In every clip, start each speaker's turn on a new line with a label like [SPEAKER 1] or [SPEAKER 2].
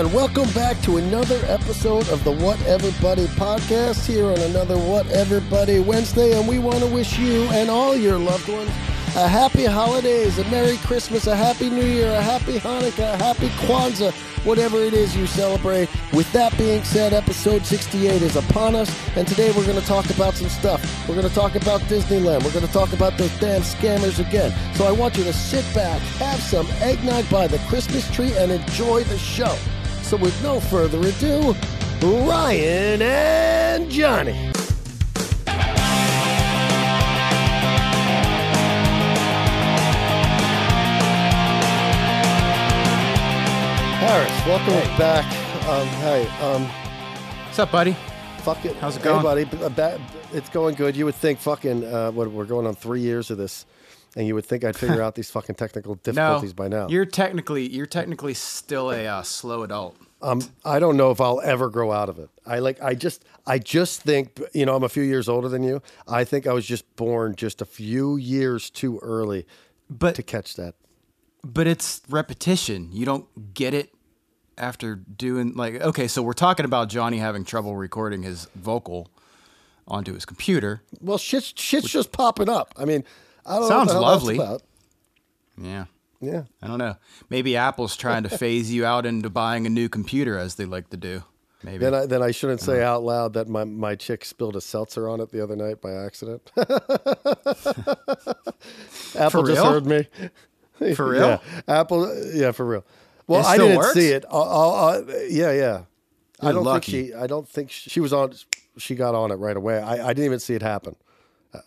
[SPEAKER 1] and welcome back to another episode of the Whatever Buddy podcast here on another Whatever Buddy Wednesday. And we want to wish you and all your loved ones a happy holidays, a Merry Christmas, a Happy New Year, a Happy Hanukkah, a Happy Kwanzaa, whatever it is you celebrate. With that being said, episode 68 is upon us, and today we're going to talk about some stuff. We're going to talk about Disneyland. We're going to talk about those damn scammers again. So I want you to sit back, have some eggnog by the Christmas tree, and enjoy the show. So with no further ado, Ryan and Jonny. Harris, welcome back. Um, hey, um,
[SPEAKER 2] What's up, buddy?
[SPEAKER 1] fuck it.
[SPEAKER 2] How's it
[SPEAKER 1] Hey,
[SPEAKER 2] going?
[SPEAKER 1] buddy? B- uh, It's going good. You would think fucking, uh, what, we're going on three years of this, and you would think I'd figure out these fucking technical
[SPEAKER 2] No,
[SPEAKER 1] difficulties by now.
[SPEAKER 2] you're technically you're technically still a uh, slow adult.
[SPEAKER 1] Um, I don't know if I'll ever grow out of it. I like, I just, I just think, you know, I'm a few years older than you. I think I was just born just a few years too early
[SPEAKER 2] But
[SPEAKER 1] to catch that.
[SPEAKER 2] but it's repetition. You don't get it after doing like okay. So we're talking about Jonny having trouble recording his vocal onto his computer.
[SPEAKER 1] Well, shit's, shit's just popping up. I mean, I don't
[SPEAKER 2] Sounds
[SPEAKER 1] know what the hell that's
[SPEAKER 2] lovely. Yeah.
[SPEAKER 1] Yeah.
[SPEAKER 2] I don't know. Maybe Apple's trying to phase you out into buying a new computer as they like to do. Maybe.
[SPEAKER 1] Then I, then I shouldn't
[SPEAKER 2] Uh-huh.
[SPEAKER 1] say out loud that my, my chick spilled a seltzer on it the other night by accident. Apple just heard me.
[SPEAKER 2] For real?
[SPEAKER 1] Yeah. Apple. Yeah, for real. Well, I didn't
[SPEAKER 2] works?
[SPEAKER 1] see it. Uh, uh, yeah, yeah. I
[SPEAKER 2] You're
[SPEAKER 1] don't
[SPEAKER 2] lucky.
[SPEAKER 1] think she. I don't think she, she was on. She got on it right away. I, I didn't even see it happen,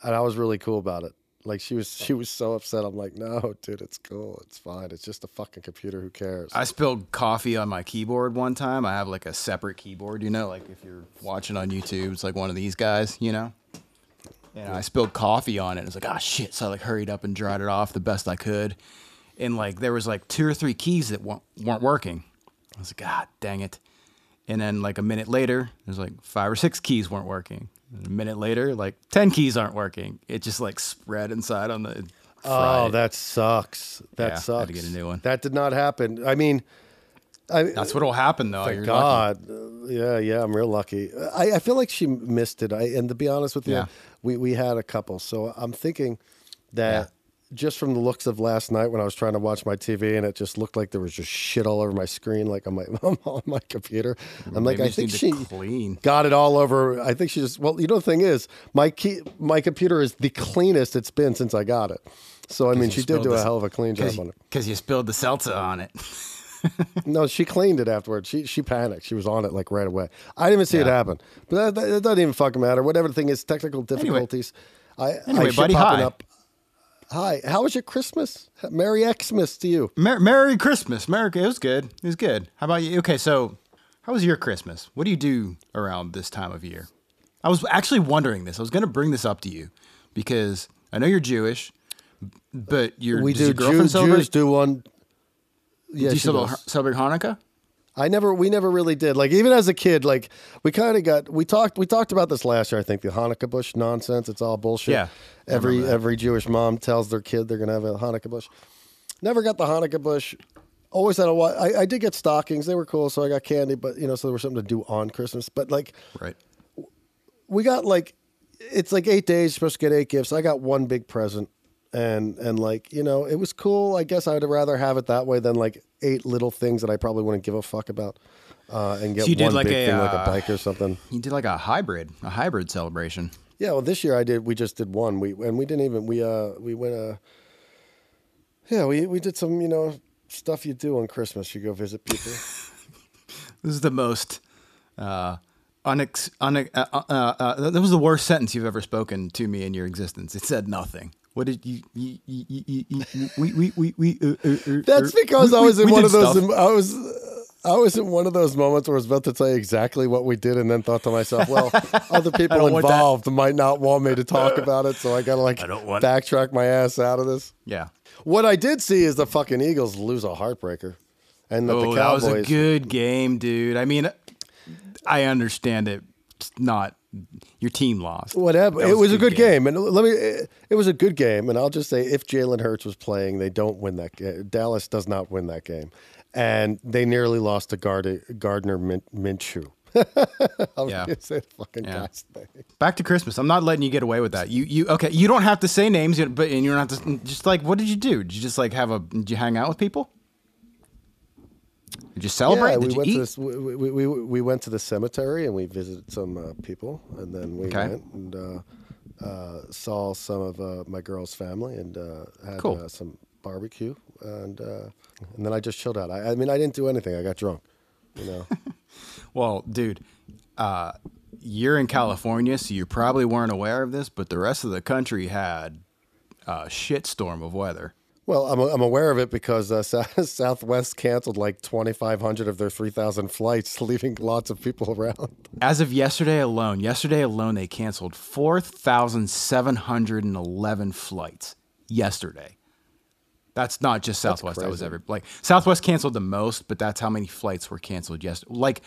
[SPEAKER 1] and I was really cool about it. Like she was, she was so upset. I'm like, no, dude, it's cool. It's fine. It's just a fucking computer. Who cares?
[SPEAKER 2] I spilled coffee on my keyboard one time. I have like a separate keyboard, you know, like if you're watching on YouTube, it's like one of these guys, you know. And I spilled coffee on it. It's like, ah, shit. So I like hurried up and dried it off the best I could. And like there was like two or three keys that weren't, weren't working. I was like, God dang it. And then like a minute later, there's like five or six keys weren't working. And a minute later, like 10 keys aren't working. It just like spread inside on the.
[SPEAKER 1] Oh, that sucks. That
[SPEAKER 2] Yeah, had to get a new one.
[SPEAKER 1] That did not happen. I mean, I,
[SPEAKER 2] That's what'll happen though.
[SPEAKER 1] thank
[SPEAKER 2] You're
[SPEAKER 1] God.
[SPEAKER 2] lucky.
[SPEAKER 1] Yeah, yeah, I'm real lucky. I, I feel like she missed it. I, and to be honest with you,
[SPEAKER 2] Yeah.
[SPEAKER 1] we, we had a couple. So I'm thinking that. Just from the looks of last night when I was trying to watch my TV and it just looked like there was just shit all over my screen, like on my on my computer. I'm like, I think she
[SPEAKER 2] clean.
[SPEAKER 1] got it all over. I think she just well, you know, the thing is, my key, my computer is the cleanest it's been since I got it. So I mean, she did do a hell of a clean job on it.
[SPEAKER 2] because you spilled the seltzer on it.
[SPEAKER 1] No, she cleaned it afterwards. She she panicked. She was on it like right away. I didn't even see it happen. But that, that, that doesn't even fucking matter. Whatever the thing is, technical difficulties. I
[SPEAKER 2] Anyway,
[SPEAKER 1] I
[SPEAKER 2] buddy, hi.
[SPEAKER 1] Up. Hi. How was your Christmas? Merry Xmas to you.
[SPEAKER 2] Mer- Merry Christmas, Merry. It was good. It was good. How about you? Okay, so how was your Christmas? What do you do around this time of year? I was actually wondering this. I was going to bring this up to you because I know you're Jewish, but you're
[SPEAKER 1] We do
[SPEAKER 2] your girlfriend
[SPEAKER 1] Jews, do one. Yeah,
[SPEAKER 2] do you celebrate, celebrate Hanukkah?
[SPEAKER 1] I never, we never really did. Like even as a kid, like we kind of got, we talked, we talked about this last year. I think the Hanukkah bush nonsense. It's all bullshit.
[SPEAKER 2] Yeah,
[SPEAKER 1] Every every Jewish mom tells their kid they're gonna have a Hanukkah bush. Never got the Hanukkah bush. Always had a. I, I did get stockings. They were cool, so I got candy. But you know, so there was something to do on Christmas. But like
[SPEAKER 2] Right.
[SPEAKER 1] we got like, it's like eight days. You're supposed to get eight gifts. I got one big present. And and like you know, it was cool. I guess I'd rather have it that way than like eight little things that I probably wouldn't give a fuck about, uh, and get
[SPEAKER 2] So you did
[SPEAKER 1] one
[SPEAKER 2] like
[SPEAKER 1] big
[SPEAKER 2] a,
[SPEAKER 1] thing like a
[SPEAKER 2] uh,
[SPEAKER 1] bike or something.
[SPEAKER 2] You did like a hybrid, a hybrid celebration.
[SPEAKER 1] Yeah, well, this year I did. We just did one. We and we didn't even. We uh we went uh. Yeah, we we did some you know stuff you do on Christmas. You go visit people.
[SPEAKER 2] This is the most uh, unex- une- uh, uh, uh, uh, that was the worst sentence you've ever spoken to me in your existence. It said nothing. What did you? you, you, you, we we we we. Uh, uh, uh,
[SPEAKER 1] That's
[SPEAKER 2] uh,
[SPEAKER 1] because
[SPEAKER 2] we-
[SPEAKER 1] I was in one of those.
[SPEAKER 2] stuff.
[SPEAKER 1] I was. I was in one of those moments where I was about to tell you exactly what we did, and then thought to myself, "Well, other people
[SPEAKER 2] don't want that.
[SPEAKER 1] involved might not want me to talk about it, so I gotta like
[SPEAKER 2] I
[SPEAKER 1] backtrack my ass out of this."
[SPEAKER 2] Yeah.
[SPEAKER 1] What I did see is the fucking Eagles lose a heartbreaker, and that
[SPEAKER 2] Oh,
[SPEAKER 1] the
[SPEAKER 2] that was a good game, dude. I mean, I understand it. It's not your team lost.
[SPEAKER 1] Whatever.
[SPEAKER 2] That
[SPEAKER 1] It was a
[SPEAKER 2] good
[SPEAKER 1] good game. and let me. Eh, it was a good game, and I'll just say, if Jalen Hurts was playing, they don't win that. game. Dallas does not win that game, and they nearly lost to Gard- Gardner Min- Minshew. I was
[SPEAKER 2] Yeah.
[SPEAKER 1] say fucking
[SPEAKER 2] Yeah. Back to Christmas. I'm not letting you get away with that. You you okay? You don't have to say names, but and you don't have to just like. What did you do? Did you just like have a? Did you hang out with people? Did you celebrate?
[SPEAKER 1] Yeah,
[SPEAKER 2] did
[SPEAKER 1] we
[SPEAKER 2] you
[SPEAKER 1] went
[SPEAKER 2] eat?
[SPEAKER 1] to this, we, we, we, we went to the cemetery and we visited some uh, people, and then we
[SPEAKER 2] Okay.
[SPEAKER 1] went and uh, uh, saw some of uh, my girl's family and uh, had
[SPEAKER 2] Cool.
[SPEAKER 1] uh, some barbecue, and uh, and then I just chilled out. I, I mean, I didn't do anything. I got drunk, you know.
[SPEAKER 2] Well, dude, uh, you're in California, so you probably weren't aware of this, but the rest of the country had a shitstorm of weather.
[SPEAKER 1] Well, I'm I'm aware of it because uh, Southwest canceled like 2,500 of their 3,000 flights, leaving lots of people around.
[SPEAKER 2] As of yesterday alone, yesterday alone, they canceled 4,711 flights yesterday. That's not just Southwest. That was every like Southwest canceled the most, but that's how many flights were canceled yesterday. Like,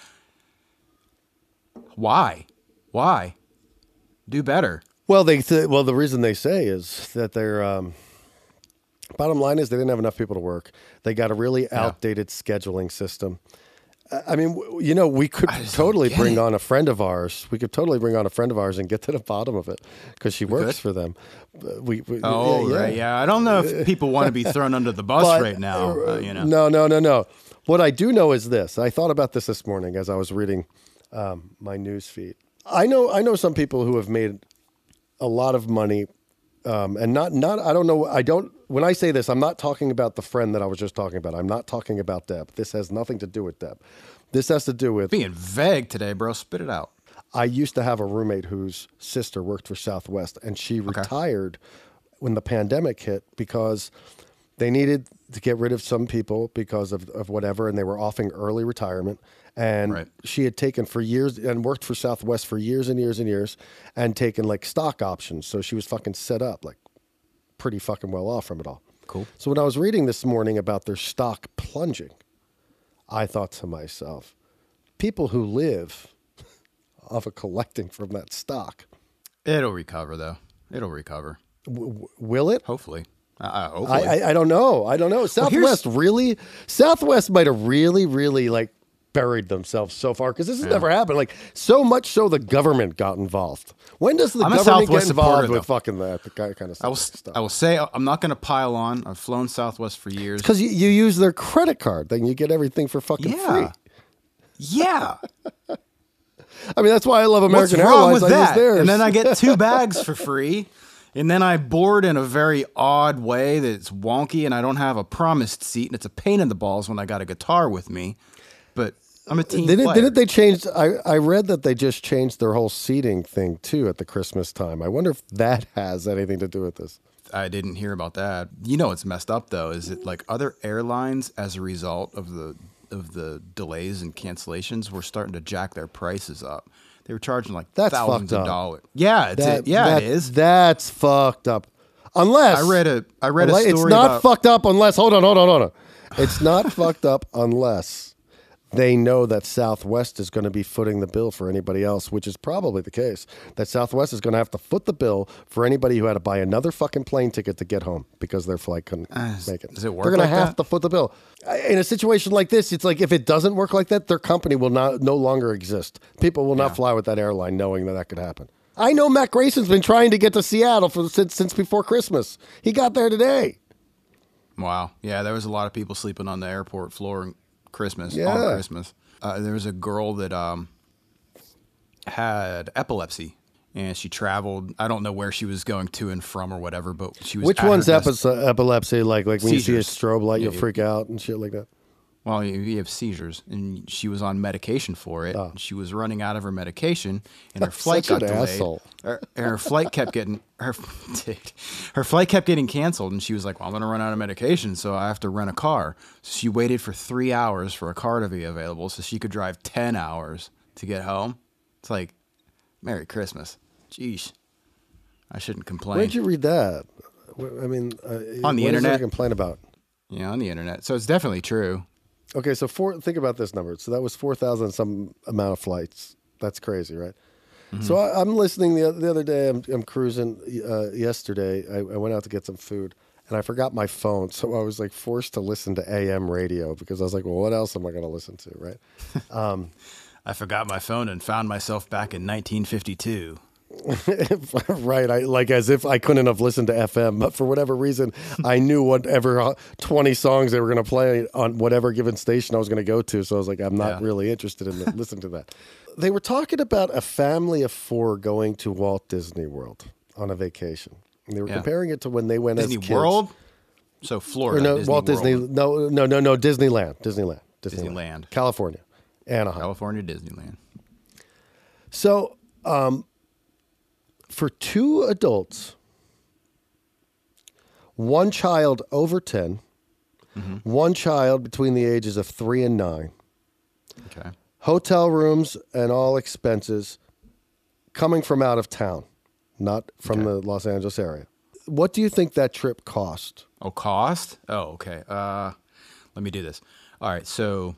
[SPEAKER 2] why? Why? Do better.
[SPEAKER 1] Well, they th- well the reason they say is that they're um, bottom line is they didn't have enough people to work. They got a really outdated scheduling system. I- mean, you know, we could totally bring
[SPEAKER 2] it.
[SPEAKER 1] on a friend of ours. We could totally bring on a friend of ours and get to the bottom of it because she works
[SPEAKER 2] could?
[SPEAKER 1] for them. But We, we
[SPEAKER 2] Oh,
[SPEAKER 1] yeah,
[SPEAKER 2] right. Yeah. I don't know if people want to be thrown under the bus
[SPEAKER 1] But,
[SPEAKER 2] right now. uh, you know.
[SPEAKER 1] No, no, no, no. What I do know is this. I thought about this this morning as I was reading um, my news feed. I know, I know some people who have made a lot of money, um, and not, not. I don't know. I don't. When I say this, I'm not talking about the friend that I was just talking about. I'm not talking about Deb. This has nothing to do with Deb. This has to do with
[SPEAKER 2] Being vague today, bro. Spit it out.
[SPEAKER 1] I used to have a roommate whose sister worked for Southwest, and she retired when the pandemic hit because they needed to get rid of some people because of, of whatever, and they were offering early retirement. And
[SPEAKER 2] Right.
[SPEAKER 1] she had taken for years and worked for Southwest for years and years and years, and taken like stock options. So she was fucking set up like pretty fucking well off from it all.
[SPEAKER 2] Cool.
[SPEAKER 1] So when I was reading this morning about their stock plunging, I thought to myself, people who live off of collecting from that stock,
[SPEAKER 2] It'll recover though. It'll recover.
[SPEAKER 1] w- w- will it?
[SPEAKER 2] Hopefully. Uh.
[SPEAKER 1] I, I I don't know. I don't know. Southwest really, Southwest might have really, really like buried themselves so far because this has never happened. Like so much so the government got involved. When does the
[SPEAKER 2] I'm
[SPEAKER 1] government get involved with
[SPEAKER 2] though.
[SPEAKER 1] fucking that the kind of
[SPEAKER 2] I will.
[SPEAKER 1] stuff?
[SPEAKER 2] I will say I'm not going to pile on. I've flown Southwest for years.
[SPEAKER 1] Because you, you use their credit card, then you get everything for fucking
[SPEAKER 2] Yeah.
[SPEAKER 1] free.
[SPEAKER 2] Yeah.
[SPEAKER 1] I mean, that's why I love
[SPEAKER 2] What's
[SPEAKER 1] American
[SPEAKER 2] wrong
[SPEAKER 1] Airlines. I use
[SPEAKER 2] that?
[SPEAKER 1] theirs.
[SPEAKER 2] And then I get two bags for free. And then I board in a very odd way that's wonky, and I don't have a promised seat, and it's a pain in the balls when I got a guitar with me. But I'm a team
[SPEAKER 1] Didn't,
[SPEAKER 2] player.
[SPEAKER 1] didn't they change? I, I read that they just changed their whole seating thing too at the Christmas time. I wonder if that has anything to do with this.
[SPEAKER 2] I didn't hear about that. You know, what's messed up though. Is it like other airlines, as a result of the of the delays and cancellations, were starting to jack their prices up. They were charging like
[SPEAKER 1] That's
[SPEAKER 2] thousands
[SPEAKER 1] fucked
[SPEAKER 2] of
[SPEAKER 1] up.
[SPEAKER 2] dollars. Yeah, it's
[SPEAKER 1] That,
[SPEAKER 2] it. yeah,
[SPEAKER 1] that-
[SPEAKER 2] it is.
[SPEAKER 1] That's fucked up. Unless
[SPEAKER 2] I read a I read a story
[SPEAKER 1] It's not
[SPEAKER 2] about,
[SPEAKER 1] fucked up unless. Hold on, hold on, hold on. It's not fucked up unless they know that Southwest is going to be footing the bill for anybody else, which is probably the case. That Southwest is going to have to foot the bill for anybody who had to buy another fucking plane ticket to get home because their flight couldn't uh, make it.
[SPEAKER 2] does it work
[SPEAKER 1] They're going
[SPEAKER 2] like
[SPEAKER 1] to have
[SPEAKER 2] that?
[SPEAKER 1] to foot the bill. In a situation like this, it's like if it doesn't work like that, their company will not no longer exist. People will not fly with that airline knowing that that could happen. I know Matt Grayson's been trying to get to Seattle for, since since before Christmas. He got there today.
[SPEAKER 2] Wow. Yeah, there was a lot of people sleeping on the airport floor Christmas.
[SPEAKER 1] Yeah.
[SPEAKER 2] On Christmas. Uh, there was a girl that um, had epilepsy and she traveled. I don't know where she was going to and from or whatever, but she was.
[SPEAKER 1] Which one's epi- epilepsy? Like like when you see a strobe light,
[SPEAKER 2] Yeah,
[SPEAKER 1] you'll freak out and shit like that.
[SPEAKER 2] Well, you, have seizures, and she was on medication for it. She was running out of her medication, and her flight
[SPEAKER 1] Such
[SPEAKER 2] got
[SPEAKER 1] an
[SPEAKER 2] delayed.
[SPEAKER 1] asshole.
[SPEAKER 2] Her, her flight kept getting her her flight kept getting canceled, and she was like, "Well, I'm gonna run out of medication, so I have to rent a car." So she waited for three hours for a car to be available, so she could drive ten hours to get home. It's like, Merry Christmas. Jeez, I shouldn't complain.
[SPEAKER 1] Where'd you read that? I mean, uh,
[SPEAKER 2] On the
[SPEAKER 1] what is there to
[SPEAKER 2] internet.
[SPEAKER 1] complain about.
[SPEAKER 2] yeah, on the internet. So it's definitely true.
[SPEAKER 1] Okay, so four. Think about this number. So that was four thousand some amount of flights. That's crazy, right? So I, I'm listening the, the other day. I'm, I'm cruising uh, yesterday. I, I went out to get some food and I forgot my phone. So I was like forced to listen to AM radio because I was like, well, what else am I going to listen to? Right.
[SPEAKER 2] I forgot my phone and found myself back in 1952.
[SPEAKER 1] right. I like as if I couldn't have listened to FM, but for whatever reason, I knew whatever uh, 20 songs they were going to play on whatever given station I was going to go to. So I was like, I'm not
[SPEAKER 2] Yeah.
[SPEAKER 1] really interested in listening to that. They were talking about a family of four going to Walt Disney World on a vacation. And they were
[SPEAKER 2] Yeah.
[SPEAKER 1] comparing it to when they went
[SPEAKER 2] Disney
[SPEAKER 1] as kids.
[SPEAKER 2] World? So
[SPEAKER 1] Or
[SPEAKER 2] Florida.
[SPEAKER 1] no,
[SPEAKER 2] Disney
[SPEAKER 1] Walt Disney. No, no, no, no. Disneyland. Disneyland. Disneyland.
[SPEAKER 2] Disneyland.
[SPEAKER 1] California. Anaheim.
[SPEAKER 2] California Disneyland.
[SPEAKER 1] So, um, for two adults, one child over 10, one child between the ages of three and nine,
[SPEAKER 2] Okay.
[SPEAKER 1] hotel rooms and all expenses coming from out of town, not from the Los Angeles area. What do you think that trip cost?
[SPEAKER 2] Oh, cost? Oh, okay. Uh, let me do this. All right, so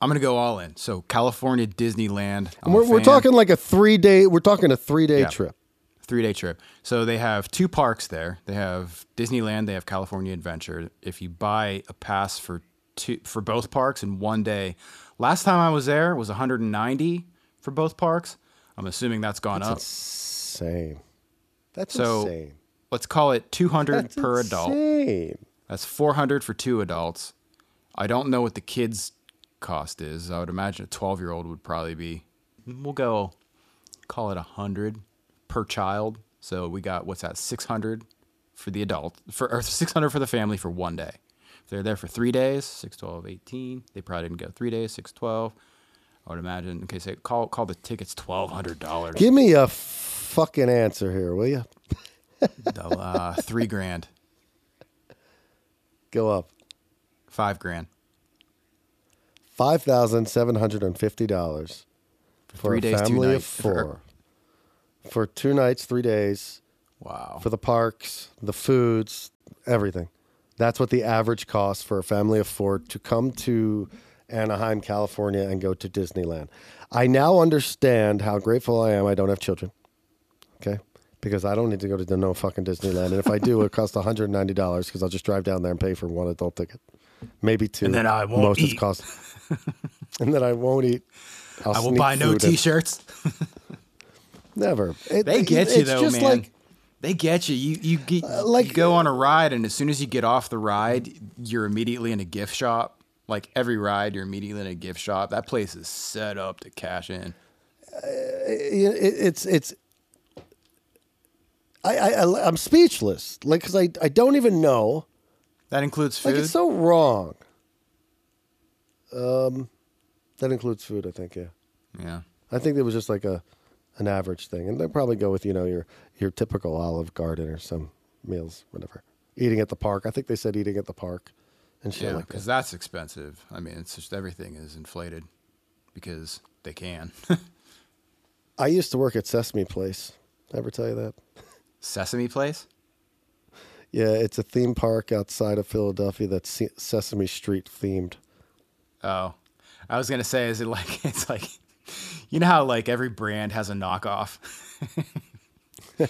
[SPEAKER 2] I'm gonna go all in. So California Disneyland.
[SPEAKER 1] We're, we're talking like a three day. We're talking a three day
[SPEAKER 2] Yeah.
[SPEAKER 1] trip.
[SPEAKER 2] Three day trip. So they have two parks there. They have Disneyland. They have California Adventure. If you buy a pass for two for both parks in one day, last time I was there was 190 for both parks. I'm assuming that's gone up.
[SPEAKER 1] Insane. That's
[SPEAKER 2] So
[SPEAKER 1] insane.
[SPEAKER 2] let's call it 200
[SPEAKER 1] That's
[SPEAKER 2] per adult.
[SPEAKER 1] insane.
[SPEAKER 2] That's 400 for two adults. I don't know what the kids' cost is. I would imagine a 12 year old would probably be. We'll go, call it 100 per child. So we got what's that? 600 for the adult for or 600 for the family for one day. If they're there for three days, 6, 12, 18. They probably didn't go three days, 6, 12. I would imagine. Okay, say call call the tickets twelve hundred dollars.
[SPEAKER 1] Give me a fucking answer here, will you?
[SPEAKER 2] uh, three grand,
[SPEAKER 1] Go up.
[SPEAKER 2] five grand
[SPEAKER 1] Five thousand seven hundred and fifty dollars for
[SPEAKER 2] three
[SPEAKER 1] a
[SPEAKER 2] days, two
[SPEAKER 1] family of
[SPEAKER 2] nights. For-
[SPEAKER 1] four. For two nights, three days,
[SPEAKER 2] Wow.
[SPEAKER 1] for the parks, the foods, everything. That's what the average cost for a family of four to come to Anaheim, California, and go to Disneyland. I now understand how grateful I am I don't have children. Okay. Because I don't need to go to the no fucking Disneyland. And if I do, it costs $190 because I'll just drive down there and pay for one adult ticket. Maybe two.
[SPEAKER 2] And then I won't
[SPEAKER 1] Most
[SPEAKER 2] eat.
[SPEAKER 1] cost. and then I won't eat. I'll
[SPEAKER 2] I will buy no
[SPEAKER 1] food in. Never. It-
[SPEAKER 2] They get you
[SPEAKER 1] it's
[SPEAKER 2] though,
[SPEAKER 1] just
[SPEAKER 2] man.
[SPEAKER 1] Like,
[SPEAKER 2] they get you. You you get
[SPEAKER 1] like-
[SPEAKER 2] you go on a ride, and as soon as you get off the ride, you're immediately in a gift shop. Like every ride, you're immediately in a gift shop. That place is set up to cash in.
[SPEAKER 1] it, it- it's it's I, I I'm speechless like because I I don't even know
[SPEAKER 2] That includes food.
[SPEAKER 1] like it's so wrong. Um, that includes food. I think yeah.
[SPEAKER 2] yeah.
[SPEAKER 1] I think it was just like a an average thing, and they'll probably go with you know your your typical Olive Garden or some meals, whatever. Eating at the park. I think they said eating at the park and shit
[SPEAKER 2] Yeah,
[SPEAKER 1] like
[SPEAKER 2] because
[SPEAKER 1] that.
[SPEAKER 2] that's expensive. I mean, it's just everything is inflated because they can.
[SPEAKER 1] I used to work at Sesame Place. Ever tell you that?
[SPEAKER 2] Sesame Place.
[SPEAKER 1] Yeah, it's a theme park outside of Philadelphia that's Sesame Street themed.
[SPEAKER 2] Oh, I was gonna say, is it like it's like, you know how like every brand has a knockoff.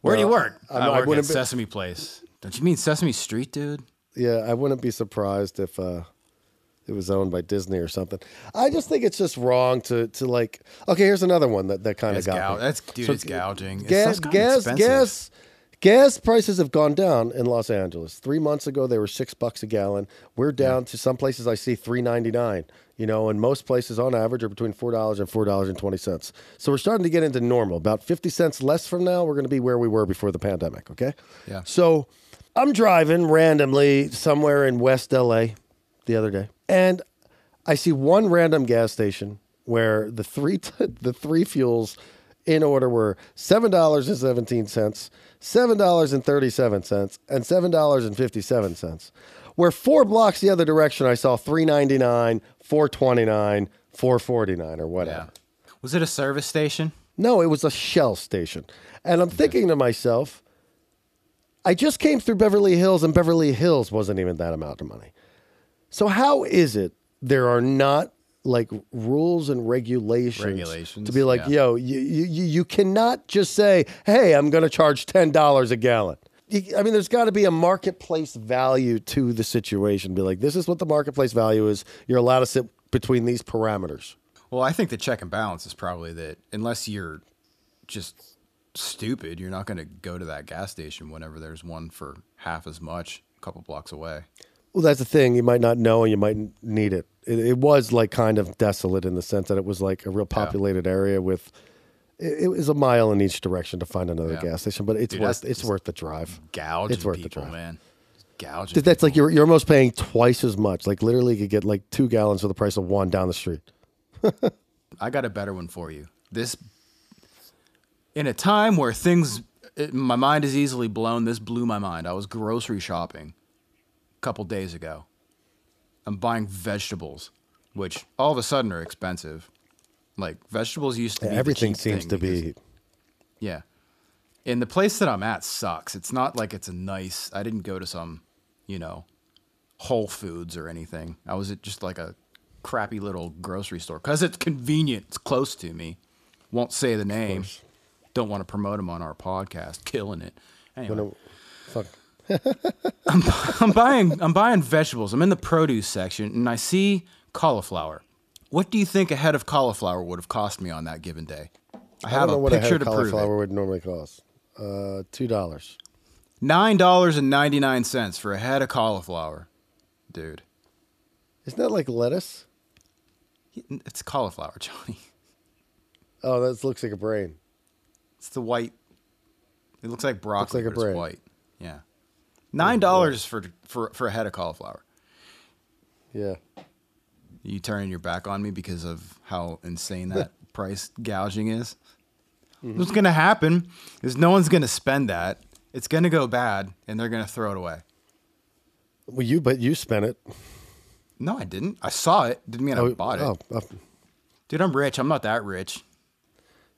[SPEAKER 2] Where do you work?
[SPEAKER 1] I-
[SPEAKER 2] I,
[SPEAKER 1] I
[SPEAKER 2] work at
[SPEAKER 1] wouldn't be-
[SPEAKER 2] Sesame Place. Don't you mean Sesame Street, dude?
[SPEAKER 1] Yeah, I wouldn't be surprised if uh, it was owned by Disney or something. I just think it's just wrong to to like. Okay, here's another one that, that kind of got me.
[SPEAKER 2] that's dude,
[SPEAKER 1] So
[SPEAKER 2] it's gouging.
[SPEAKER 1] Gas, gas, gas, gas prices have gone down in Los Angeles. Three months ago, they were six bucks a gallon. We're down to some places I see three ninety nine. You know, and most places on average are between four dollars and four dollars and twenty cents. So we're starting to get into normal. About fifty cents less from now, we're going to be where we were before the pandemic. Okay.
[SPEAKER 2] Yeah.
[SPEAKER 1] So I'm driving randomly somewhere in West LA the other day, and I see one random gas station where the three the three fuels in order were seven dollars and seventeen cents, seven dollars and thirty seven cents, and seven dollars and fifty seven cents. Where four blocks the other direction, I saw three ninety nine, four twenty nine, four forty nine, or whatever.
[SPEAKER 2] Yeah. Was it a service station?
[SPEAKER 1] No, it was a Shell station. And I'm thinking to myself, I just came through Beverly Hills, and Beverly Hills wasn't even that amount of money. So, how is it there are not like rules and regulations,
[SPEAKER 2] Regulations,
[SPEAKER 1] to be like,
[SPEAKER 2] yeah.
[SPEAKER 1] yo, you, you you cannot just say, hey, I'm going to charge ten dollars a gallon. I mean, there's got to be a marketplace value to the situation. Be like, this is what the marketplace value is. You're allowed to sit between these parameters.
[SPEAKER 2] Well, I think the check and balance is probably that unless you're just stupid, you're not going to go to that gas station whenever there's one for half as much a couple blocks away.
[SPEAKER 1] Well, that's the thing. You might not know, and you might need it. It, it was like kind of desolate in the sense that it was like a real populated area with. It, it was a mile in each direction to find another
[SPEAKER 2] Yeah.
[SPEAKER 1] gas station, but it's
[SPEAKER 2] Dude,
[SPEAKER 1] worth
[SPEAKER 2] that's-
[SPEAKER 1] it's worth the drive.
[SPEAKER 2] Gouging
[SPEAKER 1] It's worth the
[SPEAKER 2] people,
[SPEAKER 1] drive.
[SPEAKER 2] man. Gouging.
[SPEAKER 1] Th- That's like you're you're almost paying twice as much. Like literally, you could get like two gallons for the price of one down the street.
[SPEAKER 2] I got a better one for you. This, in a time where things, it, my mind is easily blown. This blew my mind. I was grocery shopping couple days ago. I'm buying vegetables, which all of a sudden are expensive. Like vegetables used to be
[SPEAKER 1] Everything seems to
[SPEAKER 2] because-
[SPEAKER 1] be.
[SPEAKER 2] yeah. And the place that I'm at sucks. It's not like it's a nice. I didn't go to some, you know, Whole Foods or anything. I was at just like a crappy little grocery store because it's convenient. It's close to me. Won't say the name. Don't want to promote them on our podcast. Killing it. Anyway,
[SPEAKER 1] fuck.
[SPEAKER 2] I'm buying I'm buying vegetables. I'm in the produce section and I see cauliflower. What do you think a head of cauliflower would have cost me on that given day? I
[SPEAKER 1] I
[SPEAKER 2] have a
[SPEAKER 1] what a head
[SPEAKER 2] picture
[SPEAKER 1] of
[SPEAKER 2] to prove
[SPEAKER 1] cauliflower
[SPEAKER 2] it.
[SPEAKER 1] would normally cost. Uh, two dollars.
[SPEAKER 2] Nine dollars and ninety nine cents for a head of cauliflower, dude.
[SPEAKER 1] Isn't that like lettuce?
[SPEAKER 2] It's cauliflower, Jonny.
[SPEAKER 1] Oh, that looks like a brain.
[SPEAKER 2] It's the white. It looks like broccoli,
[SPEAKER 1] like a brain.
[SPEAKER 2] white. Yeah, nine dollars for for for a head of cauliflower.
[SPEAKER 1] Yeah.
[SPEAKER 2] You turning your back on me because of how insane that price gouging is.
[SPEAKER 1] Mm-hmm.
[SPEAKER 2] What's gonna happen is no one's gonna spend that. It's gonna go bad, and they're gonna throw it away.
[SPEAKER 1] Well, you but you spent it.
[SPEAKER 2] No, I didn't. I saw it. Didn't mean I bought it.
[SPEAKER 1] oh, oh,
[SPEAKER 2] Dude, I'm rich. I'm not that rich.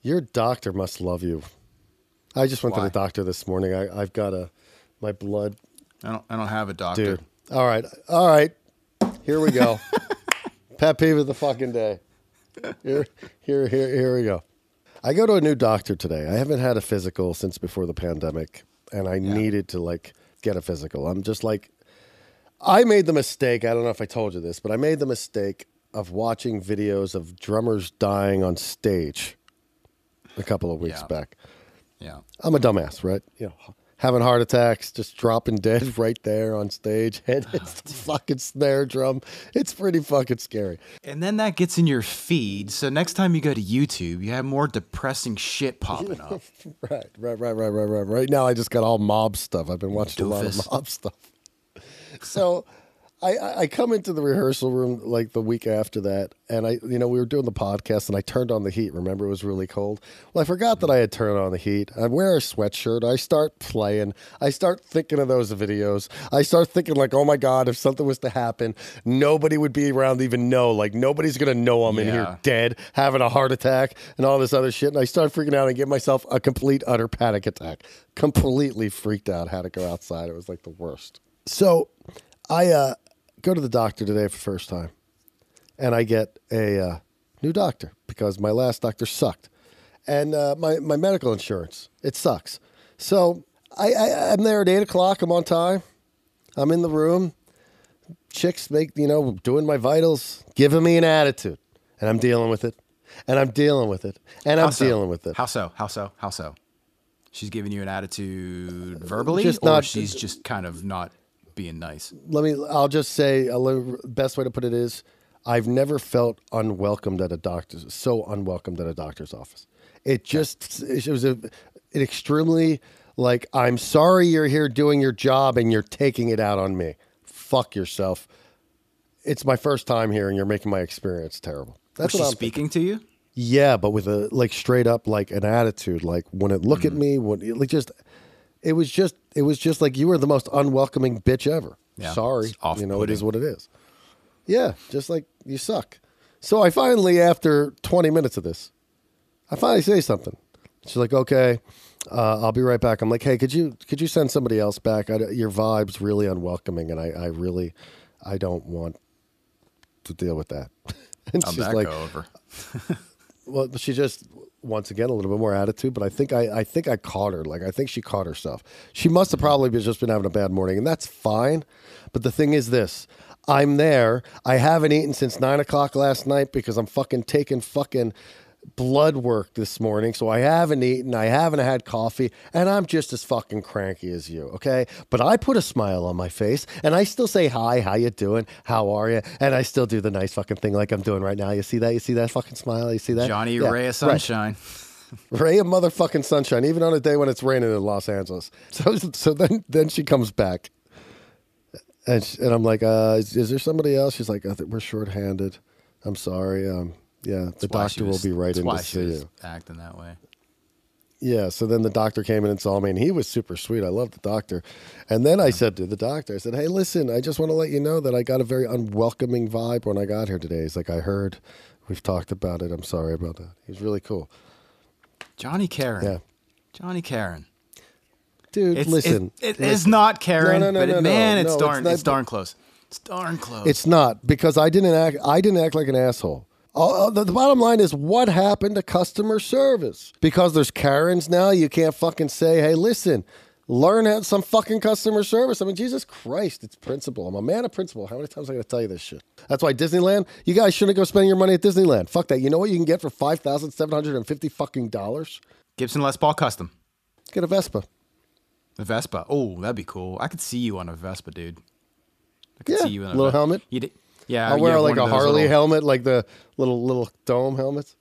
[SPEAKER 1] your doctor must love you. I just went
[SPEAKER 2] Why?
[SPEAKER 1] to the doctor this morning. I, I've got a my blood,
[SPEAKER 2] I don't. I don't have a doctor.
[SPEAKER 1] dude. All right, all right. Here we go. Pet peeve of the fucking day. Here, here, here, here we go. I go to a new doctor today. I haven't had a physical since before the pandemic, and I needed to like get a physical. I'm just like, I made the mistake. I don't know if I told you this, but I made the mistake of watching videos of drummers dying on stage a couple of weeks
[SPEAKER 2] Yeah.
[SPEAKER 1] back.
[SPEAKER 2] Yeah.
[SPEAKER 1] I'm a dumbass, right? You know, having heart attacks, just dropping dead right there on stage. Head hits ah, the fucking snare drum. It's pretty fucking scary.
[SPEAKER 2] And then that gets in your feed. So next time you go to YouTube, you have more depressing shit popping up.
[SPEAKER 1] Right, right, right, right, right, right. Right now, I just got all mob stuff. I've been watching a lot of mob stuff. So, I I come into the rehearsal room like the week after that, and I, you know, we were doing the podcast, and I turned on the heat. Remember, it was really cold. Well, I forgot that I had turned on the heat. I wear a sweatshirt. I start playing. I start thinking of those videos. I start thinking like, oh my god, if something was to happen, nobody would be around to even know. Like nobody's gonna know I'm in here dead, having a heart attack, and all this other shit. And I start freaking out and give myself a complete, utter panic attack. Completely freaked out. Had to go outside. It was like the worst. So I uh, go to the doctor today for the first time, and I get a uh, new doctor because my last doctor sucked, and uh, my my medical insurance it sucks. So I, I I'm there at eight o'clock. I'm on time. I'm in the room. Chicks make you know doing my vitals, giving me an attitude, and I'm dealing with it, and I'm dealing with it, and I'm
[SPEAKER 2] so?
[SPEAKER 1] dealing with it.
[SPEAKER 2] How so? How so? How so? She's giving you an attitude verbally,
[SPEAKER 1] Just
[SPEAKER 2] or
[SPEAKER 1] not-
[SPEAKER 2] she's just kind of not being nice.
[SPEAKER 1] let me i'll just say a little, best way to put it is i've never felt unwelcomed at a doctor's so unwelcomed at a doctor's office it just it was a, an extremely like i'm sorry you're here doing your job and you're taking it out on me fuck yourself it's my first time here and you're making my experience terrible that's
[SPEAKER 2] Was she
[SPEAKER 1] what I'm
[SPEAKER 2] speaking to you?
[SPEAKER 1] yeah, but with a like straight up like an attitude, like wouldn't look
[SPEAKER 2] Mm-hmm.
[SPEAKER 1] at me, would like just it was just it was just like you were the most unwelcoming bitch ever.
[SPEAKER 2] Yeah,
[SPEAKER 1] Sorry, you know it is what it is. Yeah, just like you suck. So I finally, after twenty minutes of this, I finally say something. She's like, "Okay, uh, I'll be right back." I'm like, "Hey, could you could you send somebody else back? I, your vibe's really unwelcoming, and I, I really I don't want to deal with that." And
[SPEAKER 2] How'd
[SPEAKER 1] she's
[SPEAKER 2] that
[SPEAKER 1] like,
[SPEAKER 2] over?
[SPEAKER 1] well, she just once again a little bit more attitude, but I think I, I think I caught her. Like I think she caught herself. She must have probably just been having a bad morning, and that's fine. But the thing is this: I'm there. I haven't eaten since nine o'clock last night because I'm fucking taking fucking blood work this morning. So I haven't eaten. I haven't had coffee, and I'm just as fucking cranky as you. Okay, but I put a smile on my face, and I still say hi. How you doing? How are you? And I still do the nice fucking thing like I'm doing right now. You see that? You see that fucking smile? You see that?
[SPEAKER 2] Jonny
[SPEAKER 1] Yeah,
[SPEAKER 2] Ray of
[SPEAKER 1] right.
[SPEAKER 2] Sunshine.
[SPEAKER 1] Ray of motherfucking sunshine, even on a day when it's raining in Los Angeles. So, so then, then she comes back, and sh and I'm like, uh, is, is there somebody else? She's like, we're shorthanded. I'm sorry. Um, yeah, the
[SPEAKER 2] That's why she
[SPEAKER 1] doctor will be right in to see
[SPEAKER 2] was
[SPEAKER 1] you.
[SPEAKER 2] acting that way.
[SPEAKER 1] Yeah. So then the doctor came in and saw me, and he was super sweet. I love the doctor. And then I said to the doctor, I said, Hey, listen, I just want to let you know that I got a very unwelcoming vibe when I got here today. He's like, I heard. We've talked about it. I'm sorry about that. He's really cool.
[SPEAKER 2] Jonny Karen.
[SPEAKER 1] Yeah.
[SPEAKER 2] Jonny Karen.
[SPEAKER 1] Dude,
[SPEAKER 2] It's,
[SPEAKER 1] listen.
[SPEAKER 2] it, it
[SPEAKER 1] listen.
[SPEAKER 2] is not Karen,
[SPEAKER 1] No, no, no,
[SPEAKER 2] but
[SPEAKER 1] no,
[SPEAKER 2] it,
[SPEAKER 1] no,
[SPEAKER 2] man, it's
[SPEAKER 1] it's
[SPEAKER 2] darn,
[SPEAKER 1] not-
[SPEAKER 2] it's darn close. It's darn close.
[SPEAKER 1] It's not because I didn't act. I didn't act like an asshole. Uh, the, the bottom line is what happened to customer service? Because there's Karens now. You can't fucking say, "Hey, listen, learn how- some fucking customer service." I mean, Jesus Christ, it's principle. I'm a man of principle. How many times am I going to tell you this shit? That's why Disneyland. You guys shouldn't go spending your money at Disneyland. Fuck that. You know what you can get for 5,750 fucking dollars?
[SPEAKER 2] Gibson Les Paul Custom.
[SPEAKER 1] Get a Vespa.
[SPEAKER 2] A Vespa. Oh, that'd be cool. I could see you on a Vespa, dude. I could
[SPEAKER 1] Yeah,
[SPEAKER 2] see you in a
[SPEAKER 1] little
[SPEAKER 2] Ve-
[SPEAKER 1] helmet.
[SPEAKER 2] You'd, yeah,
[SPEAKER 1] I'll wear like a Harley
[SPEAKER 2] little-
[SPEAKER 1] helmet, like the little little dome helmets.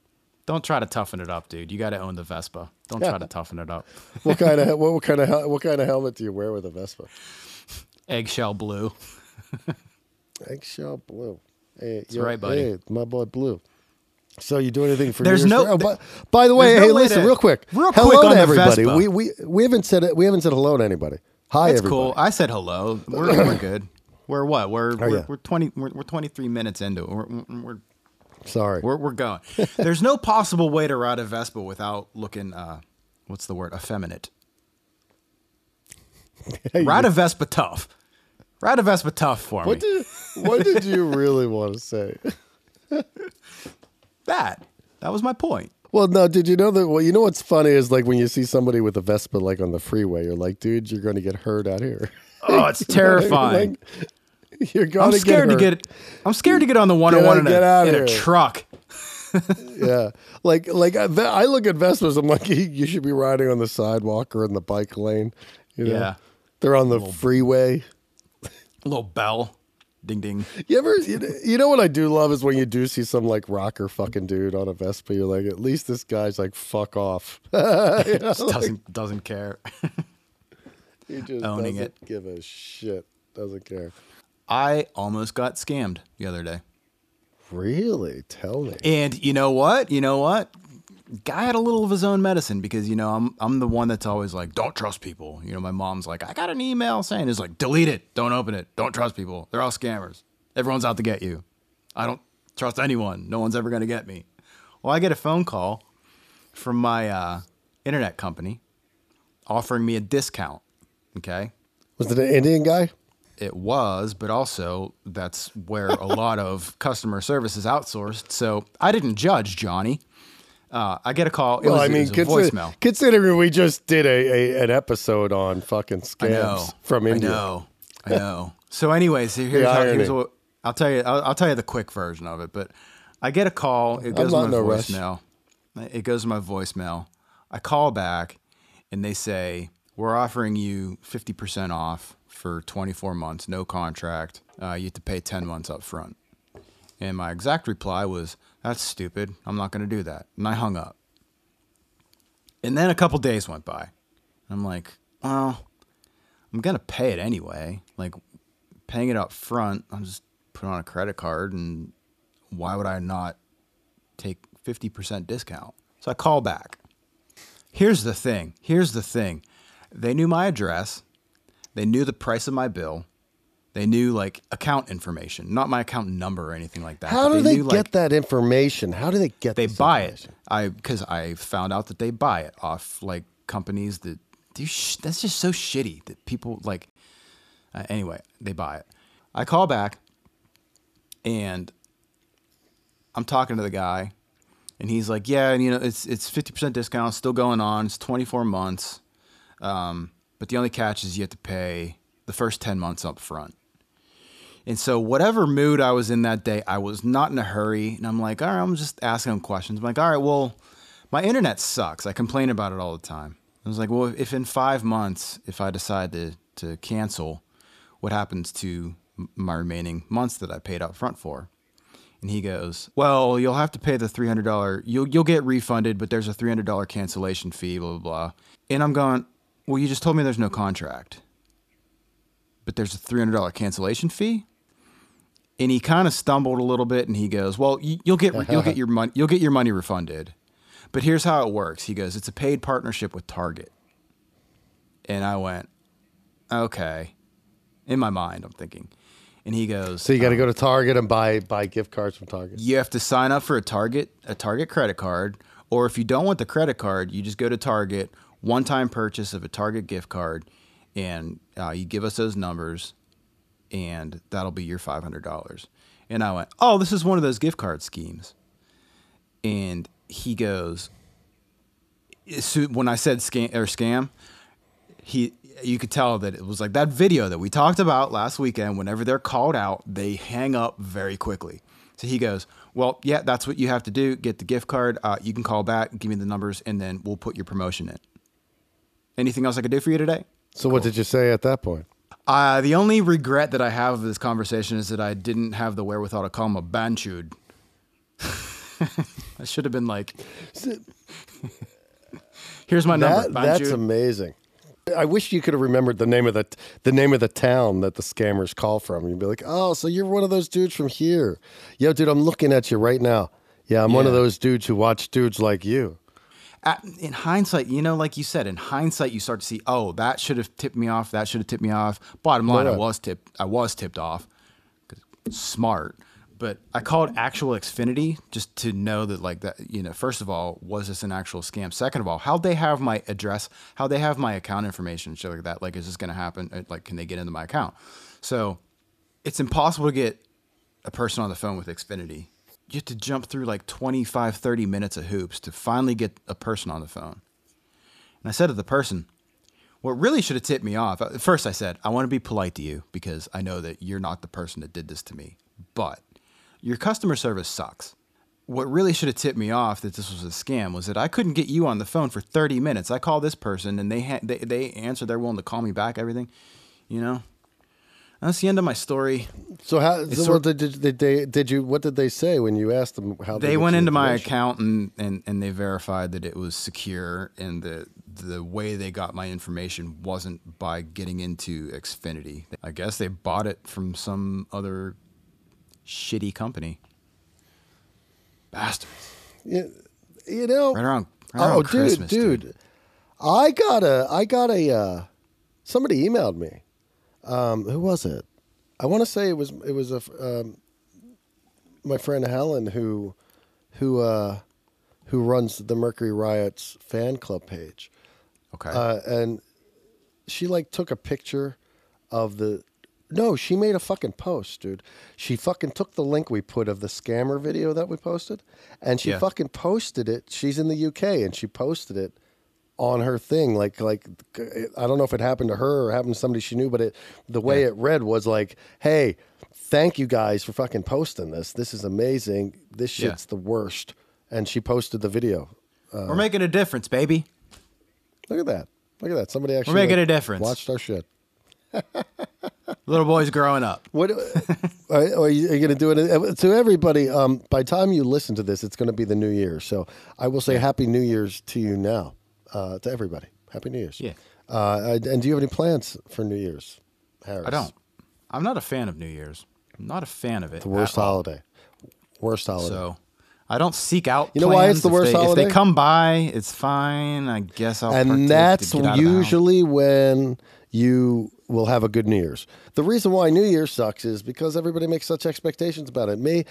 [SPEAKER 2] Don't try to toughen it up, dude. You got to own the Vespa. Don't
[SPEAKER 1] Yeah.
[SPEAKER 2] try to toughen it up.
[SPEAKER 1] What kind of what, what kind of what kind of helmet do you wear with a Vespa?
[SPEAKER 2] Eggshell blue.
[SPEAKER 1] Eggshell blue. Hey,
[SPEAKER 2] That's right, buddy.
[SPEAKER 1] Hey, my boy blue. So you do anything for
[SPEAKER 2] There's no-?
[SPEAKER 1] Oh, by, by the way,
[SPEAKER 2] no
[SPEAKER 1] hey, listen,
[SPEAKER 2] to-
[SPEAKER 1] real quick.
[SPEAKER 2] real
[SPEAKER 1] hello
[SPEAKER 2] quick
[SPEAKER 1] to everybody. We we we haven't said it. We haven't said hello to anybody. Hi,
[SPEAKER 2] That's
[SPEAKER 1] everybody.
[SPEAKER 2] cool. I said hello. We're, we're good. We're what? We're we're,
[SPEAKER 1] Oh, yeah.
[SPEAKER 2] we're twenty. We're, we're twenty three minutes into it. We're we're
[SPEAKER 1] Sorry.
[SPEAKER 2] we're, we're going. There's no possible way to ride a Vespa without looking. uh What's the word? Effeminate. Ride a Vespa tough. Ride a Vespa tough for
[SPEAKER 1] what
[SPEAKER 2] me.
[SPEAKER 1] did what did you really want to say?
[SPEAKER 2] that. That was my point.
[SPEAKER 1] Well, no. Did you know that? Well, you know what's funny is like when you see somebody with a Vespa like on the freeway, you're like, dude, you're going to get hurt out here.
[SPEAKER 2] Oh, it's terrifying.
[SPEAKER 1] Like, you're going
[SPEAKER 2] I'm scared to
[SPEAKER 1] get.
[SPEAKER 2] get. I'm scared to get on the 101 in,
[SPEAKER 1] get
[SPEAKER 2] a,
[SPEAKER 1] oh
[SPEAKER 2] in a truck.
[SPEAKER 1] yeah, like like uh, I, I look at Vespas. I'm like, you should be riding on the sidewalk or in the bike lane. You know?
[SPEAKER 2] Yeah.
[SPEAKER 1] they're on the freeway.
[SPEAKER 2] A little bell. Ding ding.
[SPEAKER 1] You ever, you know, you know what I do love is when you do see some like rocker fucking dude on a Vespa. You're like, at least this guy's like, fuck off. You know, like,
[SPEAKER 2] doesn't doesn't care.
[SPEAKER 1] he just
[SPEAKER 2] owning
[SPEAKER 1] doesn't
[SPEAKER 2] it.
[SPEAKER 1] give a shit. Doesn't care.
[SPEAKER 2] I almost got scammed the other day.
[SPEAKER 1] Really? Tell me.
[SPEAKER 2] And you know what? You know what? Guy had a little of his own medicine because you know I'm I'm the one that's always like, don't trust people. You know, my mom's like, I got an email saying it's like, delete it, don't open it, don't trust people. They're all scammers. Everyone's out to get you. I don't trust anyone. No one's ever gonna get me. Well, I get a phone call from my uh, internet company offering me a discount. Okay.
[SPEAKER 1] Was it an Indian guy?
[SPEAKER 2] It was, but also that's where a lot of customer service is outsourced. So I didn't judge Jonny. Uh, I get a call. It
[SPEAKER 1] Well,
[SPEAKER 2] was,
[SPEAKER 1] I mean, consider,
[SPEAKER 2] voicemail.
[SPEAKER 1] considering we just did a, a an episode on fucking
[SPEAKER 2] know
[SPEAKER 1] scams from India.
[SPEAKER 2] I know. I know. So, anyways, here's, how, here's what I'll tell you. I'll, I'll tell you the quick version of it. But I get a call. It goes
[SPEAKER 1] not
[SPEAKER 2] to my
[SPEAKER 1] rush.
[SPEAKER 2] voicemail. It goes to my voicemail. I call back, and they say we're offering you fifty percent off for twenty four months, no contract. Uh, you have to pay ten months up front. And my exact reply was, "That's stupid. I'm not going to do that." And I hung up. And then a couple days went by. I'm like, well, I'm gonna pay it anyway. Like paying it up front, I'll just put on a credit card and why would I not take 50% discount? So I call back. Here's the thing. Here's the thing. They knew my address. They knew the price of my bill. They knew like account information, not my account number or anything like that.
[SPEAKER 1] How do they,
[SPEAKER 2] knew,
[SPEAKER 1] get
[SPEAKER 2] like,
[SPEAKER 1] that information? How do they get?
[SPEAKER 2] they buy it. I because I found out that they buy it off like companies that do. Sh- that's just so shitty that people like. Uh, anyway, they buy it. I call back, and I'm talking to the guy, and he's like, "Yeah, and you know, it's it's 50% discount, still going on. It's 24 months, um, but the only catch is you have to pay the first 10 months up front." And so, whatever mood I was in that day, I was not in a hurry, and I'm like, "All right, I'm just asking him questions." I'm like, "All right, well, my internet sucks. I complain about it all the time." I was like, "Well, if in five months, if I decide to to cancel, what happens to my remaining months that I paid up front for?" And he goes, "Well, you'll have to pay the three hundred dollar. You'll you'll get refunded, but there's a three hundred dollar cancellation fee. Blah blah blah." And I'm going, "Well, you just told me there's no contract, but there's a three hundred dollar cancellation fee." And he kind of stumbled a little bit, and he goes, "Well, you, you'll get you'll get your money you'll get your money refunded, but here's how it works." He goes, "It's a paid partnership with Target." And I went, "Okay." In my mind, I'm thinking. And he goes,
[SPEAKER 1] So you got to oh. go to Target and buy buy gift cards from Target.
[SPEAKER 2] you have to sign up for a Target a Target credit card, or if you don't want the credit card, you just go to Target, one time purchase of a Target gift card, and uh, you give us those numbers, and that'll be your five hundred dollars. And I went, oh, this is one of those gift card schemes. And he goes, so when I said scam or scam, he you could tell that it was like that video that we talked about last weekend whenever they're called out they hang up very quickly so he goes well yeah that's what you have to do get the gift card uh, you can call back give me the numbers and then we'll put your promotion in anything else i could do for you today
[SPEAKER 1] So what did you say at that point?
[SPEAKER 2] uh, the only regret that i have of this conversation is that i didn't have the wherewithal to call him a banchud i should have been like here's my number
[SPEAKER 1] That, that's amazing. I wish you could have remembered the name of the the name of the town that the scammers call from. You'd be like, "Oh, so you're one of those dudes from here." Yo, dude, I'm looking at you right now. Yeah, I'm one of those dudes who watch dudes like you.
[SPEAKER 2] At, in hindsight, you know, like you said, in hindsight, you start to see, oh, that should have tipped me off. That should have tipped me off. Bottom line, I was tipped. I was tipped off. Smart, but I called actual Xfinity just to know that, like that. You know, first of all, was this an actual scam? Second of all, how they have my address? How they have my account information? and Shit like that. Like, is this going to happen? Uh, Like, can they get into my account? So, it's impossible to get a person on the phone with Xfinity. You have to jump through like 25, 30 minutes of hoops to finally get a person on the phone. And I said to the person, what really should have tipped me off, at first I said, I want to be polite to you because I know that you're not the person that did this to me, but your customer service sucks. What really should have tipped me off that this was a scam was that I couldn't get you on the phone for 30 minutes. I call this person and they ha- they, they answer, they're willing to call me back, everything, you know? That's the end of my story.
[SPEAKER 1] So how so what did, did they did you what did they say when you asked them how
[SPEAKER 2] they went into my account and, and, and they verified that it was secure and the the way they got my information wasn't by getting into Xfinity. I guess they bought it from some other shitty company. Bastards.
[SPEAKER 1] You, you know,
[SPEAKER 2] Right around, right
[SPEAKER 1] oh,
[SPEAKER 2] around
[SPEAKER 1] dude,
[SPEAKER 2] Christmas,
[SPEAKER 1] dude, I got a, I got a, uh, somebody emailed me. Um, who was it? I want to say it was, it was a, um, my friend Helen who, who, uh, who runs the Mercury Riots fan club page,
[SPEAKER 2] Okay.
[SPEAKER 1] uh, and she like took a picture of the. No, she made a fucking post, dude. She fucking took the link we put of the scammer video that we posted, and she
[SPEAKER 2] Yeah.
[SPEAKER 1] fucking posted it. She's in the UK, and she posted it on her thing. Like, like I don't know if it happened to her or happened to somebody she knew, but it the way
[SPEAKER 2] Yeah.
[SPEAKER 1] it read was like, "Hey, thank you guys for fucking posting this. This is amazing. This
[SPEAKER 2] Yeah.
[SPEAKER 1] shit's the worst." And she posted the video.
[SPEAKER 2] Uh, we're making a difference, baby.
[SPEAKER 1] Look at that. Look at that. Somebody actually we're
[SPEAKER 2] making
[SPEAKER 1] like,
[SPEAKER 2] a difference.
[SPEAKER 1] Watched our shit.
[SPEAKER 2] Little boy's growing up.
[SPEAKER 1] What are, are you, going to do it uh, to everybody? Um, by the time you listen to this, it's going to be the new year. So I will say Happy New Year's to you now, uh, to everybody. Happy New Year's.
[SPEAKER 2] Yeah.
[SPEAKER 1] Uh, and do you have any plans for New Year's, Harris?
[SPEAKER 2] I don't. I'm not a fan of New Year's. I'm not a fan of it.
[SPEAKER 1] The worst
[SPEAKER 2] at all.
[SPEAKER 1] holiday. Worst holiday.
[SPEAKER 2] So I don't seek out.
[SPEAKER 1] You know why it's the
[SPEAKER 2] If
[SPEAKER 1] worst
[SPEAKER 2] they- If they come by, it's fine. I guess I'll.
[SPEAKER 1] and that's
[SPEAKER 2] get out of the house.
[SPEAKER 1] usually when you will have a good New Year's. The reason why New Year's sucks is because everybody makes such expectations about it. Me,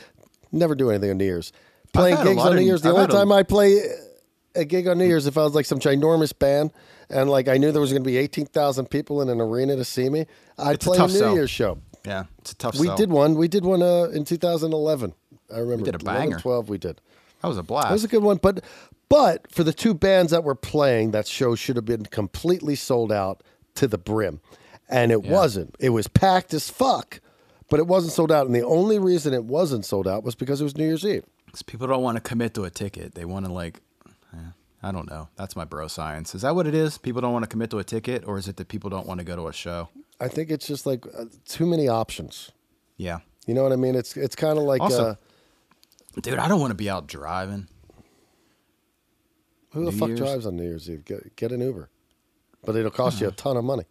[SPEAKER 1] never do anything on New Year's. Playing gigs on New Year's. The
[SPEAKER 2] I've
[SPEAKER 1] only time I play a gig on New Year's if I was like some ginormous band and like I knew there was going to be eighteen thousand people in an arena to see me. I'd
[SPEAKER 2] It's
[SPEAKER 1] play a,
[SPEAKER 2] tough
[SPEAKER 1] New
[SPEAKER 2] sell.
[SPEAKER 1] Year's show.
[SPEAKER 2] Yeah, it's a tough.
[SPEAKER 1] We
[SPEAKER 2] sell.
[SPEAKER 1] did one. We did one uh, in 2011. I remember.
[SPEAKER 2] We did a
[SPEAKER 1] 11,
[SPEAKER 2] banger.
[SPEAKER 1] 12, we did.
[SPEAKER 2] That was a blast.
[SPEAKER 1] That was a good one, but but for the two bands that were playing, that show should have been completely sold out to the brim, and it wasn't. It was packed as fuck, but it wasn't sold out. And the only reason it wasn't sold out was because it was New Year's Eve.
[SPEAKER 2] 'Cause people don't want to commit to a ticket. They want to like, I don't know. That's my bro science. Is that what it is? People don't want to commit to a ticket, or is it that people don't want to go to a show?
[SPEAKER 1] I think it's just like uh, too many options.
[SPEAKER 2] Yeah,
[SPEAKER 1] You know what I mean? It's it's kind of like
[SPEAKER 2] Also-
[SPEAKER 1] uh,
[SPEAKER 2] dude, I don't want to be out driving.
[SPEAKER 1] who the fuck
[SPEAKER 2] Year's?
[SPEAKER 1] drives on New Year's Eve? Get, get an Uber, but it'll cost you a ton of money.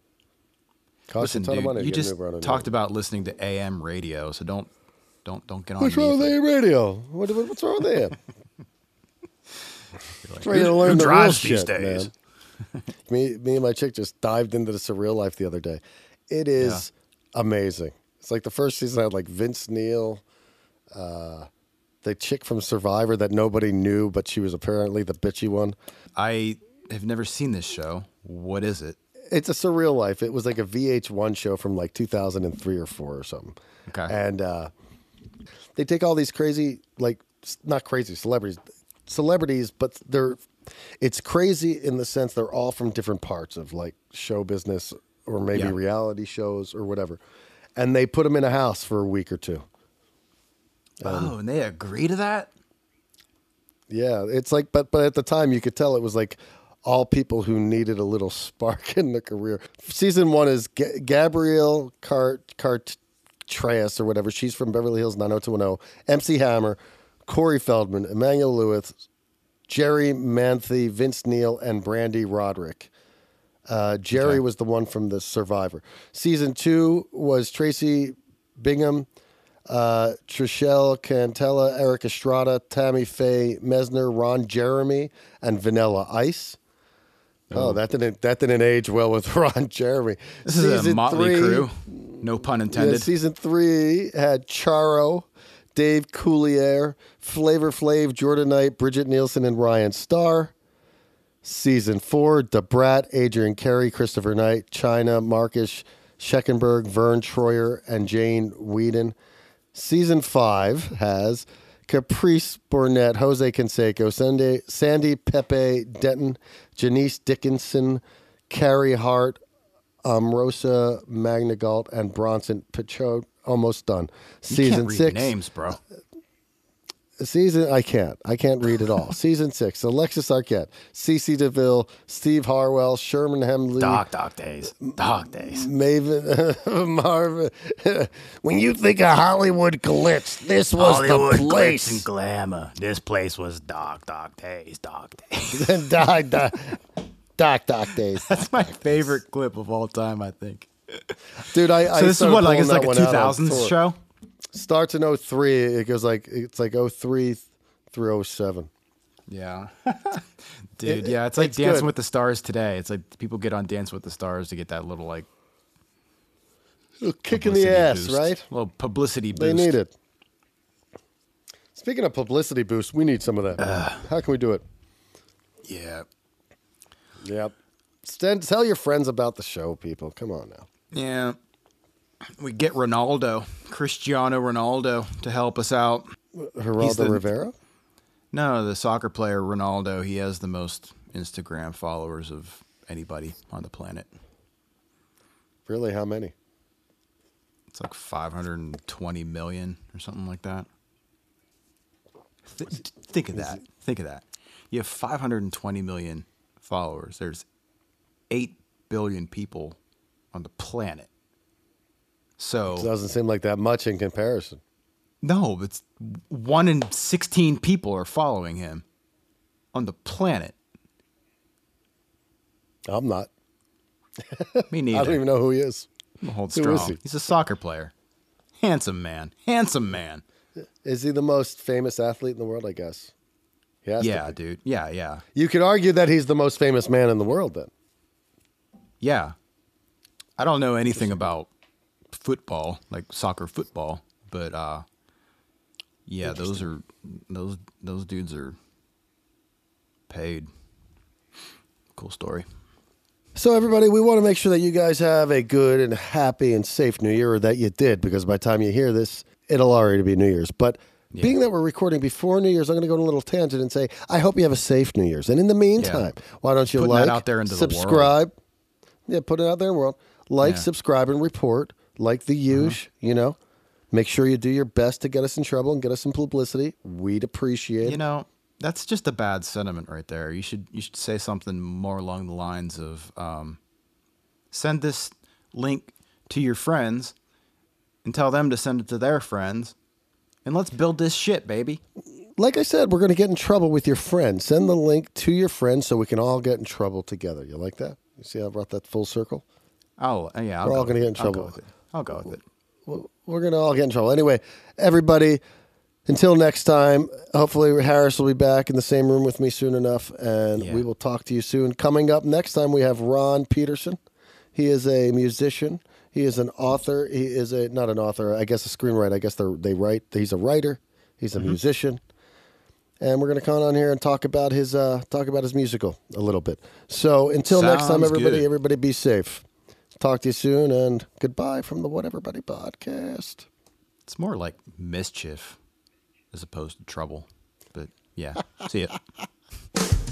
[SPEAKER 1] Cost
[SPEAKER 2] Listen,
[SPEAKER 1] you a ton
[SPEAKER 2] dude,
[SPEAKER 1] of money.
[SPEAKER 2] you just talked about listening to AM radio, so don't, don't, don't get on.
[SPEAKER 1] What's wrong with AM radio? What, what- what's wrong with AM?
[SPEAKER 2] like,
[SPEAKER 1] Trying to learn the real shit,
[SPEAKER 2] days?
[SPEAKER 1] man. me, me and my chick just dived into the surreal life the other day. It is amazing. It's like the first season I had like Vince Neil, uh, the chick from Survivor that nobody knew, but she was apparently the bitchy one.
[SPEAKER 2] I have never seen this show. What is it?
[SPEAKER 1] It's a surreal life. It was like a VH1 show from like 2003 or four or something.
[SPEAKER 2] Okay.
[SPEAKER 1] And uh, they take all these crazy, like not crazy celebrities, celebrities, but they're it's crazy in the sense they're all from different parts of like show business or maybe
[SPEAKER 2] Yeah.
[SPEAKER 1] reality shows or whatever, and they put them in a house for a week or two.
[SPEAKER 2] oh, and they agree to that?
[SPEAKER 1] Yeah, it's like, but but at the time you could tell it was like all people who needed a little spark in the career. Season one is Ga- Gabrielle Cart Carteris or whatever. She's from Beverly Hills 90210. MC Hammer, Corey Feldman, Emmanuel Lewis, Jerri Manthey, Vince Neil, and Brande Roderick. Uh, Jerry
[SPEAKER 2] Okay.
[SPEAKER 1] was the one from the Survivor. Season two was Tracy Bingham, uh, Trishelle Cannatella, Erik Estrada, Tammy Faye Messner, Ron Jeremy, and Vanilla Ice. Oh, that didn't that didn't age well with Ron Jeremy.
[SPEAKER 2] This is a motley crew. No pun
[SPEAKER 1] Yeah,
[SPEAKER 2] intended.
[SPEAKER 1] season three had Charo, Dave Coulier, Flavor Flav, Jordan Knight, Brigitte Nielsen, and Ryan Starr. Season four, Debrat, Adrianne Curry, Christopher Knight, Chyna, Marcus Schenkenberg, Verne Troyer, and Jane Whedon. Season five has Caprice Burnett, Jose Canseco, Sandy, Sandy Pepe Denton, Janice Dickinson, Carey Hart, Omarosa Manigault, and Bronson Pinchot. Almost done.
[SPEAKER 2] you
[SPEAKER 1] Season
[SPEAKER 2] can't read
[SPEAKER 1] six.
[SPEAKER 2] names, bro.
[SPEAKER 1] Season I can't. I can't read it all. Season six. Alexis Arquette, C.C. DeVille, Steve Harwell, Sherman Hemsley,
[SPEAKER 2] Dog, dog days. Dog days.
[SPEAKER 1] Maven Marvin. when you think of Hollywood glitz, this was
[SPEAKER 2] Hollywood
[SPEAKER 1] the
[SPEAKER 2] glitz
[SPEAKER 1] place.
[SPEAKER 2] and glamour. This place was dog, dog days, dog days.
[SPEAKER 1] doc, doc, doc, doc days.
[SPEAKER 2] That's my favorite clip of all time, I think.
[SPEAKER 1] Dude, I, I
[SPEAKER 2] So this is what, like, it's like a
[SPEAKER 1] one out on
[SPEAKER 2] 2000s
[SPEAKER 1] tour.
[SPEAKER 2] show?
[SPEAKER 1] Starts in 03. It goes like, it's like 03 through 07.
[SPEAKER 2] Yeah. Dude,
[SPEAKER 1] It-
[SPEAKER 2] yeah, it's like
[SPEAKER 1] it's
[SPEAKER 2] Dancing
[SPEAKER 1] good.
[SPEAKER 2] with the Stars today. It's like people get on Dance with the Stars to get that little like
[SPEAKER 1] Little kick in the ass,
[SPEAKER 2] boost.
[SPEAKER 1] right?
[SPEAKER 2] little publicity boost.
[SPEAKER 1] They need it. Speaking of publicity boost, we need some of that. How can we do it?
[SPEAKER 2] Yeah.
[SPEAKER 1] Yep. Stand, tell your friends about the show, people. Come on now.
[SPEAKER 2] Yeah. We get Ronaldo, Cristiano Ronaldo, to help us out.
[SPEAKER 1] Geraldo
[SPEAKER 2] the-
[SPEAKER 1] Rivera?
[SPEAKER 2] No, the soccer player Ronaldo, he has the most Instagram followers of anybody on the planet.
[SPEAKER 1] Really? How many?
[SPEAKER 2] It's like 520 million or something like that. Th- think of that. Think of that. You have 520 million followers. There's 8 billion people on the planet. So, it
[SPEAKER 1] Doesn't seem like that much in comparison.
[SPEAKER 2] no, it's 1 in 16 people are following him on the planet.
[SPEAKER 1] I'm not.
[SPEAKER 2] Me neither.
[SPEAKER 1] I don't even know who he is.
[SPEAKER 2] Hold strong.
[SPEAKER 1] is he?
[SPEAKER 2] He's a soccer player. Handsome man. Handsome man.
[SPEAKER 1] Is he the most famous athlete in the world? I guess. He has to
[SPEAKER 2] Yeah, dude. Yeah, yeah.
[SPEAKER 1] You could argue that he's the most famous man in the world. Then
[SPEAKER 2] Yeah. I don't know anything about football, like soccer football, but uh yeah, those are those those dudes are paid. Cool story.
[SPEAKER 1] So, everybody, we want to make sure that you guys have a good and happy and safe New Year, or that you did, because by the time you hear this, it'll already be New Year's. But Being that we're recording before New Year's, I'm going to go on a little tangent and say, I hope you have a safe New Year's. And in the meantime, why don't you
[SPEAKER 2] Putting
[SPEAKER 1] like,
[SPEAKER 2] out there into the world.
[SPEAKER 1] subscribe? Yeah, put it out there in the world. Like,
[SPEAKER 2] Yeah.
[SPEAKER 1] subscribe, and report. Like the huge, you know. Make sure you do your best to get us in trouble and get us some publicity. We'd appreciate
[SPEAKER 2] You know, that's just a bad sentiment right there. You should you should say something more along the lines of um, send this link to your friends and tell them to send it to their friends, and let's build this shit, baby.
[SPEAKER 1] Like I said, we're going to get in trouble with your friend. Send the link to your friend so we can all get in trouble together. You like that? You see how I brought that full circle?
[SPEAKER 2] Oh yeah, I'll
[SPEAKER 1] We're all gonna get in trouble.
[SPEAKER 2] go with it. I'll go with it.
[SPEAKER 1] we're gonna all get in trouble anyway. Everybody, until next time. Hopefully, Harris will be back in the same room with me soon enough, and
[SPEAKER 2] Yeah.
[SPEAKER 1] we will talk to you soon. Coming up next time, we have Ron Peterson. He is a musician. He is an author. He is a not an author. I guess a screenwriter. I guess they they write. He's a writer. He's a
[SPEAKER 2] Mm-hmm.
[SPEAKER 1] musician. And we're going to come on here and talk about his uh, talk about his musical a little bit. So until next time,
[SPEAKER 2] Sounds
[SPEAKER 1] everybody,
[SPEAKER 2] good.
[SPEAKER 1] everybody be safe. Talk to you soon, and goodbye from the Whatever Buddy podcast.
[SPEAKER 2] It's more like mischief as opposed to trouble. But yeah, see ya.